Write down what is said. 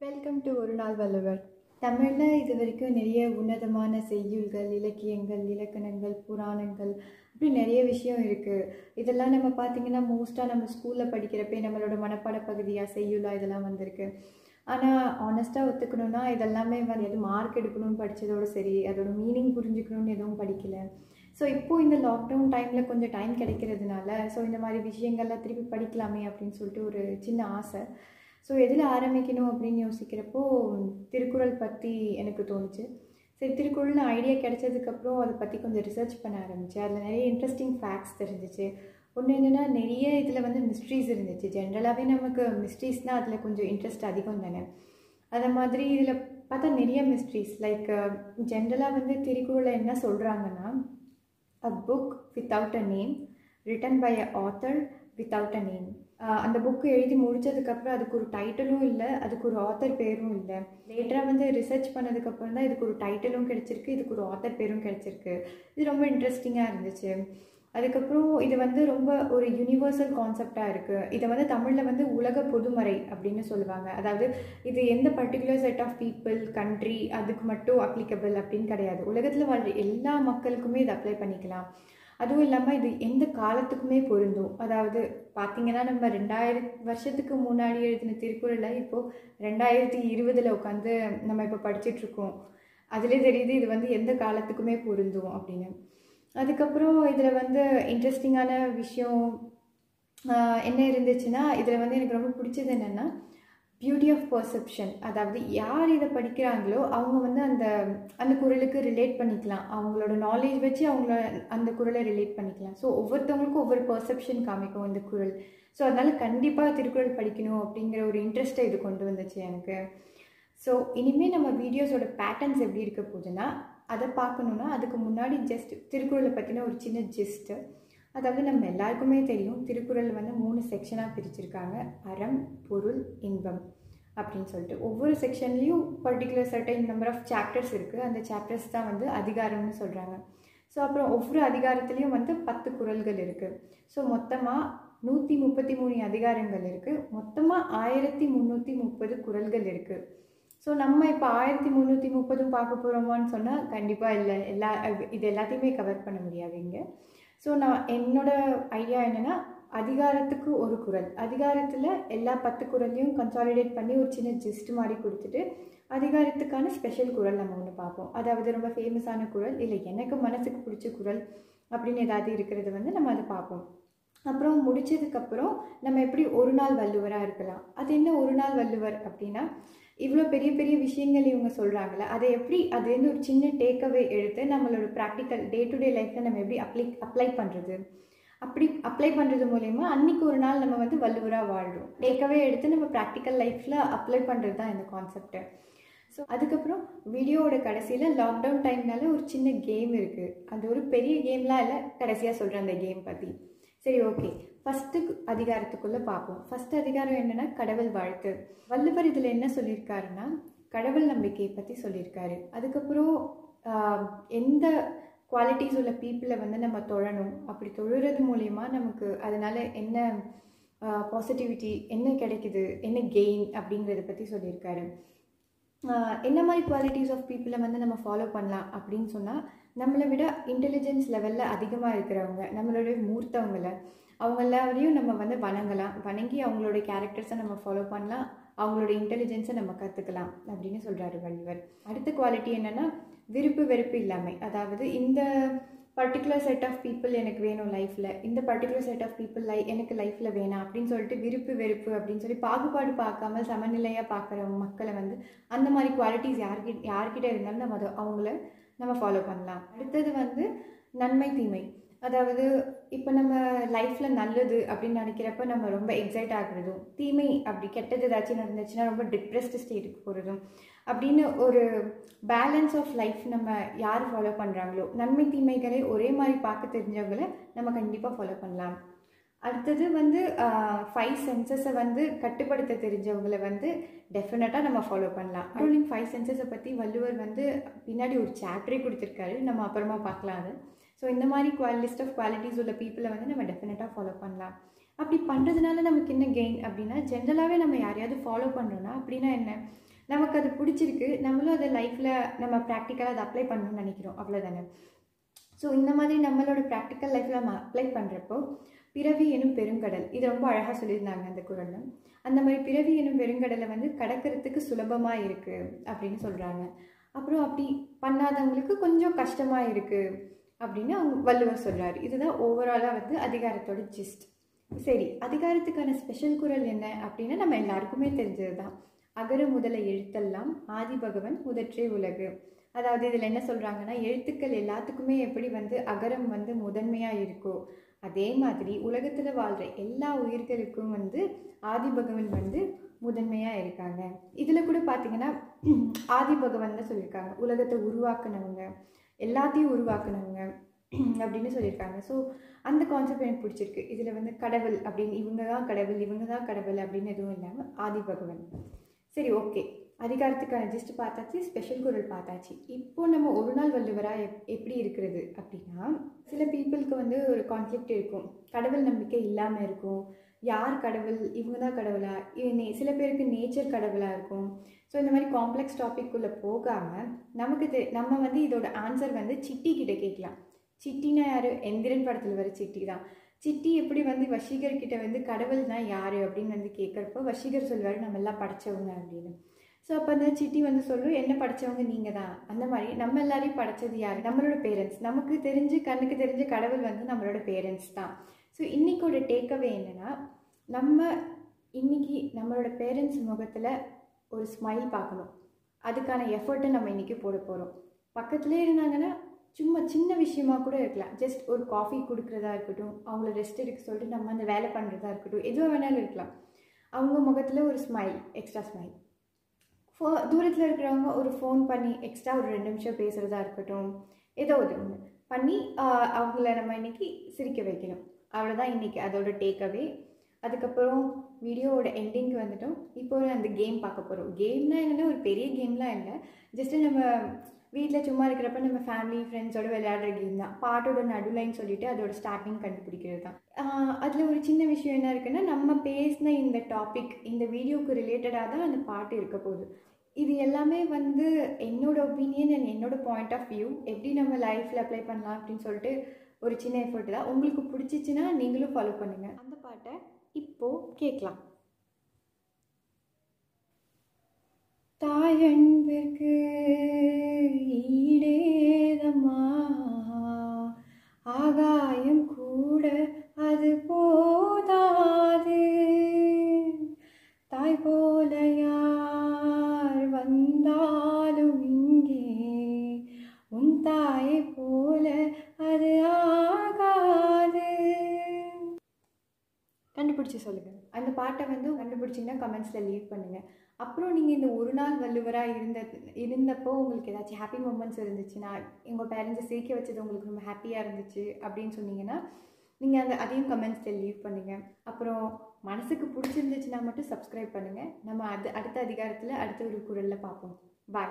Welcome to ஒரு நாள் வள்ளுவர் தமிழில் இது வரைக்கும் நிறைய உன்னதமான செய்யுள்கள் இலக்கியங்கள் இலக்கணங்கள் புராணங்கள் அப்படி நிறைய விஷயம் இருக்குது இதெல்லாம் நம்ம பார்த்திங்கன்னா மோஸ்ட்டாக நம்ம ஸ்கூலில் படிக்கிறப்பே நம்மளோட மனப்பாட பகுதியாக செய்யுளா இதெல்லாம் வந்திருக்கு. ஆனால் ஆனஸ்ட்டாக ஒத்துக்கணும்னா இதெல்லாமே வந்து எதுவும் மார்க் எடுக்கணும்னு படித்ததோடு சரி அதோட மீனிங் புரிஞ்சுக்கணும்னு எதுவும் படிக்கலை. ஸோ இப்போது இந்த லாக்டவுன் டைமில் கொஞ்சம் டைம் கிடைக்கிறதுனால ஸோ இந்த மாதிரி விஷயங்கள்லாம் திருப்பி படிக்கலாமே அப்படின்னு சொல்லிட்டு ஒரு சின்ன ஆசை. ஸோ எதில் ஆரம்பிக்கணும் அப்படின்னு யோசிக்கிறப்போ திருக்குறள் பற்றி எனக்கு தோணுச்சு. சரி திருக்குறள்னு ஐடியா கிடைச்சதுக்கப்புறம் அதை பற்றி கொஞ்சம் ரிசர்ச் பண்ண ஆரம்பித்தேன் அதில் நிறைய இன்ட்ரெஸ்டிங் ஃபேக்ட்ஸ் தெரிஞ்சிச்சு. ஒன்று என்னென்னா நிறைய இதில் வந்து மிஸ்ட்ரீஸ் இருந்துச்சு. ஜென்ரலாகவே நமக்கு மிஸ்ட்ரீஸ்னால் அதில் கொஞ்சம் இன்ட்ரெஸ்ட் அதிகம் தானே. அதை மாதிரி இதில் பார்த்தா நிறைய மிஸ்ட்ரீஸ் லைக் ஜென்ரலாக வந்து திருக்குறளில் என்ன சொல்கிறாங்கன்னா a book without a name written by a author without a name அந்த புக்கு எழுதி முடிச்சதுக்கப்புறம் அதுக்கு ஒரு டைட்டிலும் இல்லை அதுக்கு ஒரு ஆத்தர் பேரும் இல்லை. லேட்டராக வந்து ரிசர்ச் பண்ணதுக்கப்புறம் தான் இதுக்கு ஒரு டைட்டிலும் கிடச்சிருக்கு இதுக்கு ஒரு ஆத்தர் பேரும் கிடச்சிருக்கு. இது ரொம்ப இன்ட்ரெஸ்டிங்காக இருந்துச்சு. அதுக்கப்புறம் இது வந்து ரொம்ப ஒரு யூனிவர்சல் கான்செப்டாக இருக்குது இதை வந்து தமிழில் வந்து உலக பொதுமறை அப்படின்னு சொல்லுவாங்க. அதாவது இது எந்த particular set of people country அதுக்கு மட்டும் அப்ளிகபிள் அப்படின்னு கிடையாது. உலகத்தில் வாழ்ற எல்லா மக்களுக்குமே இது அப்ளை பண்ணிக்கலாம். அதுவும் இல்லாமல் இது எந்த காலத்துக்குமே பொருந்தும். அதாவது பார்த்திங்கன்னா நம்ம ரெண்டாயிரம் வருஷத்துக்கு முன்னாடி எழுதின திருக்குறளை இப்போது ரெண்டாயிரத்தி இருபதில் உட்காந்து நம்ம இப்போ படிச்சிட்ருக்கோம். அதிலே தெரியுது இது வந்து எந்த காலத்துக்குமே பொருந்தும் அப்படின்னு. அதுக்கப்புறம் இதில் வந்து இன்ட்ரெஸ்டிங்கான விஷயம் என்ன இருந்துச்சுன்னா இதில் வந்து எனக்கு ரொம்ப பிடிச்சது என்னென்னா பியூட்டி ஆஃப் பர்செப்ஷன் அதாவது யார் இதை படிக்கிறாங்களோ அவங்க வந்து அந்த அந்த குரலுக்கு ரிலேட் பண்ணிக்கலாம். அவங்களோட நாலேஜ் வச்சு அவங்கள அந்த குரலை ரிலேட் பண்ணிக்கலாம். ஸோ ஒவ்வொருத்தவங்களுக்கும் ஒவ்வொரு பர்செப்ஷன் காமிக்கும் இந்த குரல். ஸோ அதனால் கண்டிப்பாக திருக்குறள் படிக்கணும் அப்படிங்கிற ஒரு இன்ட்ரெஸ்ட்டை இது கொண்டு வந்துச்சு எனக்கு. ஸோ இனிமேல் நம்ம வீடியோஸோட பேட்டர்ன்ஸ் எப்படி இருக்க போகுதுன்னா அதை பார்க்கணுன்னா அதுக்கு முன்னாடி ஜஸ்ட் திருக்குறளை பற்றின ஒரு சின்ன ஜெஸ்ட்டு அதாவது நம்ம எல்லாருக்குமே தெரியும். திருக்குறள் வந்து மூணு செக்ஷனாக பிரிச்சிருக்காங்க. அறம் பொருள் இன்பம் அப்படின்னு சொல்லிட்டு. ஒவ்வொரு செக்ஷன்லேயும் particular certain number of chapters இருக்குது அந்த சாப்டர்ஸ் தான் வந்து அதிகாரம்னு சொல்கிறாங்க ஸோ அப்புறம் ஒவ்வொரு அதிகாரத்துலேயும் வந்து பத்து குரல்கள் இருக்குது ஸோ மொத்தமாக நூற்றி முப்பத்தி மூணு அதிகாரங்கள் இருக்குது மொத்தமாக ஆயிரத்தி முந்நூற்றி முப்பது குரல்கள் இருக்குது ஸோ நம்ம இப்போ ஆயிரத்தி முந்நூற்றி முப்பதும் பார்க்க போகிறோமான்னு சொன்னால் கண்டிப்பாக இல்லை. எல்லா இது எல்லாத்தையுமே கவர் பண்ண முடியாது இங்கே. ஸோ நான் என்னோட ஐடியா என்னென்னா அதிகாரத்துக்கு ஒரு குரல். அதிகாரத்தில் எல்லா பத்து குரல்லையும் கன்சாலிடேட் பண்ணி ஒரு சின்ன ஜிஸ்ட் மாதிரி கொடுத்துட்டு அதிகாரத்துக்கான ஸ்பெஷல் குரல் நம்ம ஒன்று பார்ப்போம். அதாவது ரொம்ப ஃபேமஸான குரல் இல்லை எனக்கு மனசுக்கு பிடிச்ச குரல் அப்படின்னு ஏதாவது இருக்கிறது வந்து நம்ம அதை பார்ப்போம். அப்புறம் முடிச்சதுக்கப்புறம் நம்ம எப்படி ஒரு நாள் வள்ளுவராக இருக்கலாம். அது என்ன ஒரு நாள் வள்ளுவர் அப்படின்னா இவ்வளோ பெரிய பெரிய விஷயங்கள் இவங்க சொல்கிறாங்களே அதை எப்படி அதுலேருந்து ஒரு சின்ன டேக்அவே எடுத்து நம்மளோட ப்ராக்டிக்கல் டே டு டே லைஃப்பில் நம்ம எப்படி அப்ளை அப்ளை பண்ணுறது அப்படி அப்ளை பண்ணுறது மூலயமா அன்றைக்கி ஒரு நாள் நம்ம வந்து வள்ளுவராக வாழ்கிறோம் டேக்அவே எடுத்து நம்ம ப்ராக்டிக்கல் லைஃப்பில் அப்ளை பண்ணுறது தான் இந்த கான்செப்ட்டு ஸோ அதுக்கப்புறம் வீடியோவோட கடைசியில் லாக்டவுன் டைம்னால ஒரு சின்ன கேம் இருக்குது அது ஒரு பெரிய கேம்லாம் இல்லை கடைசியாக சொல்கிறேன் அந்த கேம் பற்றி சரி ஓகே ஃபஸ்ட்டு அதிகாரத்துக்குள்ளே பார்ப்போம். ஃபஸ்ட் அதிகாரம் என்னென்னா கடவுள் வாழ்த்து. வள்ளுவர் இதில் என்ன சொல்லியிருக்காருன்னா கடவுள் நம்பிக்கையை பற்றி சொல்லியிருக்காரு. அதுக்கப்புறம் எந்த குவாலிட்டிஸ் உள்ள பீப்புளை வந்து நம்ம தொழணும் அப்படி தொழுறது மூலயமா நமக்கு அதனால் என்ன பாசிட்டிவிட்டி என்ன கிடைக்குது என்ன கெயின் அப்படிங்கிறத பற்றி சொல்லியிருக்காரு. என்ன மாதிரி குவாலிட்டிஸ் ஆஃப் பீப்புளை வந்து நம்ம ஃபாலோ பண்ணலாம் அப்படின்னு சொன்னால் நம்மளை விட இன்டெலிஜென்ஸ் லெவலில் அதிகமாக இருக்கிறவங்க நம்மளுடைய மூர்த்தவங்களை அவங்க எல்லாரையும் நம்ம வந்து வணங்கலாம். வணங்கி அவங்களோட கேரக்டர்ஸை நம்ம ஃபாலோ பண்ணலாம். அவங்களோட இன்டெலிஜென்ஸை நம்ம கற்றுக்கலாம் அப்படின்னு சொல்கிறாரு வள்ளுவர். அடுத்த குவாலிட்டி என்னென்னா விருப்பு வெறுப்பு இல்லாமல் அதாவது இந்த பர்டிகுலர் செட் ஆஃப் பீப்புள் எனக்கு வேணும் லைஃப்பில் இந்த பர்டிகுலர் செட் ஆஃப் பீப்புள் லை எனக்கு லைஃப்பில் வேணாம் அப்படின்னு சொல்லிட்டு விருப்பு வெறுப்பு அப்படின்னு சொல்லி பாகுபாடு பார்க்காம சமநிலையாக பார்க்குற மக்களை வந்து அந்த மாதிரி குவாலிட்டிஸ் யார்கிட்ட யார்கிட்ட இருந்தாலும் நம்ம அதை அவங்கள நம்ம ஃபாலோ பண்ணலாம். அடுத்தது வந்து நன்மை தீமை. அதாவது இப்போ நம்ம லைஃப்பில் நல்லது அப்படின்னு நினைக்கிறப்ப நம்ம ரொம்ப எக்ஸைட் ஆகுறதும் தீமை அப்படி கெட்டது ஏதாச்சும் நடந்துச்சுன்னா ரொம்ப டிப்ரெஸ்டு ஸ்டேட்டுக்கு போகிறதும் அப்படின்னு ஒரு பேலன்ஸ் ஆஃப் லைஃப் நம்ம யார் ஃபாலோ பண்ணுறாங்களோ நன்மை தீமைகளை ஒரே மாதிரி பார்க்க தெரிஞ்சவங்களை நம்ம கண்டிப்பாக ஃபாலோ பண்ணலாம். அடுத்தது வந்து ஃபைவ் சென்சஸை வந்து கட்டுப்படுத்த தெரிஞ்சவங்களை வந்து டெஃபினட்டாக நம்ம ஃபாலோ பண்ணலாம். ரூலிங் ஃபைவ் சென்சஸை பற்றி வள்ளுவர் வந்து பின்னாடி ஒரு சாப்டரே கொடுத்துருக்காரு. நம்ம அப்புறமா பார்க்கலாம் அது. ஸோ இந்த மாதிரி குவால் லிஸ்ட் ஆஃப் குவாலிட்டிஸ் உள்ள பீப்புளை வந்து நம்ம டெஃபினட்டாக ஃபாலோ பண்ணலாம். அப்படி பண்ணுறதுனால நமக்கு என்ன கெயின் அப்படின்னா ஜென்ரலாகவே நம்ம யாரையாவது ஃபாலோ பண்ணுறோன்னா அப்படின்னா என்ன? நமக்கு அது பிடிச்சிருக்கு. நம்மளும் அதை லைஃப்பில் நம்ம ப்ராக்டிக்கலாக அதை அப்ளை பண்ணணும்னு நினைக்கிறோம். அவ்வளோதானே ஸோ இந்த மாதிரி நம்மளோட ப்ராக்டிக்கல் லைஃப்பில் நம்ம அப்ளை பண்ணுறப்போ பிறவி எனும் பெருங்கடல் இது ரொம்ப அழகாக சொல்லியிருந்தாங்க அந்த குரலில். அந்த மாதிரி பிறவி எனும் பெருங்கடலை வந்து கடக்கிறதுக்கு சுலபமாக இருக்குது அப்படின்னு சொல்கிறாங்க அப்புறம் அப்படி பண்ணாதவங்களுக்கு கொஞ்சம் கஷ்டமாக இருக்குது அப்படின்னு அவங்க வள்ளுவர் சொல்கிறாரு இதுதான் ஓவராலாக வந்து அதிகாரத்தோட ஜிஸ்ட் சரி அதிகாரத்துக்கான ஸ்பெஷல் குரல் என்ன அப்படின்னா நம்ம எல்லாருக்குமே தெரிஞ்சது தான் அகர முதல எழுத்தெல்லாம் ஆதி பகவன் முதற்றே உலகு. அதாவது இதில் என்ன சொல்கிறாங்கன்னா எழுத்துக்கள் எல்லாத்துக்குமே எப்படி வந்து அகரம் வந்து முதன்மையாக இருக்கோ அதே மாதிரி உலகத்தில் வாழ்கிற எல்லா உயிர்களுக்கும் வந்து ஆதி பகவன் வந்து முதன்மையாக இருக்காங்க. இதில் கூட பார்த்தீங்கன்னா ஆதி பகவன் தான் சொல்லியிருக்காங்க. உலகத்தை உருவாக்குனவங்க. எல்லாத்தையும் உருவாக்கணுங்க அப்படின்னு சொல்லியிருக்காங்க. ஸோ அந்த கான்செப்ட் எனக்கு பிடிச்சிருக்கு. இதில் வந்து கடவுள் அப்படின்னு இவங்க தான் கடவுள் இவங்க தான் கடவுள் அப்படின்னு எதுவும் இல்லாமல் ஆதி பகவன். சரி ஓகே அதிகாரத்துக்கான ஜிஸ்ட் பார்த்தாச்சு ஸ்பெஷல் குரல் பார்த்தாச்சு. இப்போது நம்ம ஒரு நாள் வள்ளுவராக எப் எப்படி இருக்கிறது அப்படின்னா சில பீப்புளுக்கு வந்து ஒரு கான்ஃப்ளிக்ட் இருக்கும். கடவுள் நம்பிக்கை இல்லாமல் இருக்கும். யார் கடவுள்? இவங்க தான் கடவுளா? நே சில பேருக்கு நேச்சர் கடவுளாக இருக்கும். ஸோ இந்த மாதிரி காம்ப்ளெக்ஸ் டாபிக்குள்ளே போகாமல் நமக்கு தெ நம்ம வந்து இதோட ஆன்சர் வந்து சிட்டி கிட்ட கேட்கலாம். சிட்டினா யார்? எந்திரன் படத்தில் வர சிட்டி தான். சிட்டி எப்படி வந்து வசீகர் கிட்ட வந்து கடவுள்னா யார் அப்படின்னு வந்து கேட்குறப்போ வசீகர் சொல்வார் நம்ம எல்லாம் படித்தவங்க அப்படின்னு. ஸோ அப்போ அந்த சிட்டி வந்து சொல்லும் என்ன படித்தவங்க நீங்கள் தான். அந்த மாதிரி நம்ம எல்லாரையும் படைச்சது யார்? நம்மளோட பேரண்ட்ஸ் நமக்கு தெரிஞ்சு கண்ணுக்கு தெரிஞ்ச கடவுள் வந்து நம்மளோட பேரண்ட்ஸ் தான். ஸோ இன்றைக்கோட டேக்அவே என்னென்னா நம்ம இன்னைக்கு நம்மளோட பேரண்ட்ஸ் முகத்தில் ஒரு ஸ்மைல் பார்க்கணும். அதுக்கான எஃபர்ட்டை நம்ம இன்றைக்கி போட போகிறோம் பக்கத்துலேயே இருந்தாங்கன்னா சும்மா சின்ன விஷயமா கூட இருக்கலாம். ஜஸ்ட் ஒரு காஃபி கொடுக்குறதா இருக்கட்டும் அவங்கள ரெஸ்ட் எடுக்க சொல்லிட்டு நம்ம அந்த வேலை பண்ணுறதா இருக்கட்டும் எதுவாக வேணாலும் இருக்கலாம். அவங்க முகத்தில் ஒரு ஸ்மைல் எக்ஸ்ட்ரா ஸ்மைல் ஃபோ தூரத்தில் இருக்கிறவங்க ஒரு ஃபோன் பண்ணி எக்ஸ்ட்ரா ஒரு ரெண்டு நிமிஷம் பேசுகிறதா இருக்கட்டும் ஏதோ ஒரு ஒன்று பண்ணி அவங்கள நம்ம இன்றைக்கி சிரிக்க வைக்கணும். அவ்வளோதான் இன்றைக்கி அதோட டேக்அவே அதுக்கப்புறம் வீடியோவோட எண்டிங்க்கு வந்துட்டோம். இப்போ ஒரு அந்த கேம் பார்க்க போகிறோம் கேம்னா என்னென்னா ஒரு பெரிய கேம்லாம் இல்லை. ஜஸ்ட்டு நம்ம வீட்டில் சும்மா இருக்கிறப்ப நம்ம ஃபேமிலி ஃப்ரெண்ட்ஸோடு விளையாடுற கேம் தான். பாட்டோட நடுலைன்னு சொல்லிட்டு அதோட ஸ்டார்டிங் கண்டுபிடிக்கிறது தான். அதில் ஒரு சின்ன விஷயம் என்ன இருக்குன்னா நம்ம பேசின இந்த டாபிக் இந்த வீடியோக்கு ரிலேட்டடாக தான் அந்த பாட்டு இருக்க போகுது. இது எல்லாமே வந்து என்னோட ஒப்பீனியன் அண்ட் என்னோட பாயிண்ட் ஆஃப் வியூ எப்படி நம்ம லைஃப்பில் அப்ளை பண்ணலாம் அப்படின்னு சொல்லிட்டு ஒரு சின்ன எஃபர்ட் தான். உங்களுக்கு பிடிச்சிச்சின்னா நீங்களும் ஃபாலோ பண்ணுங்கள் அந்த பாட்டை இப்போ கேட்கலாம். தாயன்பிற்கு பாட்டை வந்து கண்டுபிடிச்சிங்கன்னா கமெண்ட்ஸில் லீவ் பண்ணுங்கள் அப்புறம் நீங்கள் இந்த ஒரு நாள் வள்ளுவராக இருந்த இருந்தப்போ உங்களுக்கு ஏதாச்சும் ஹாப்பி மூமெண்ட்ஸ் இருந்துச்சுன்னா உங்கள் பேரண்ட்ஸை சிரிக்க வச்சது உங்களுக்கு ரொம்ப ஹாப்பியாக இருந்துச்சு அப்படின்னு சொன்னீங்கன்னா நீங்கள் அந்த அதையும் கமெண்ட்ஸில் லீவ் பண்ணுங்கள் அப்புறம் மனசுக்கு பிடிச்சிருந்துச்சுன்னா மட்டும் சப்ஸ்கிரைப் பண்ணுங்கள் நம்ம அது அடுத்த அதிகாரத்தில் அடுத்த ஒரு குரலில் பார்ப்போம். பாய்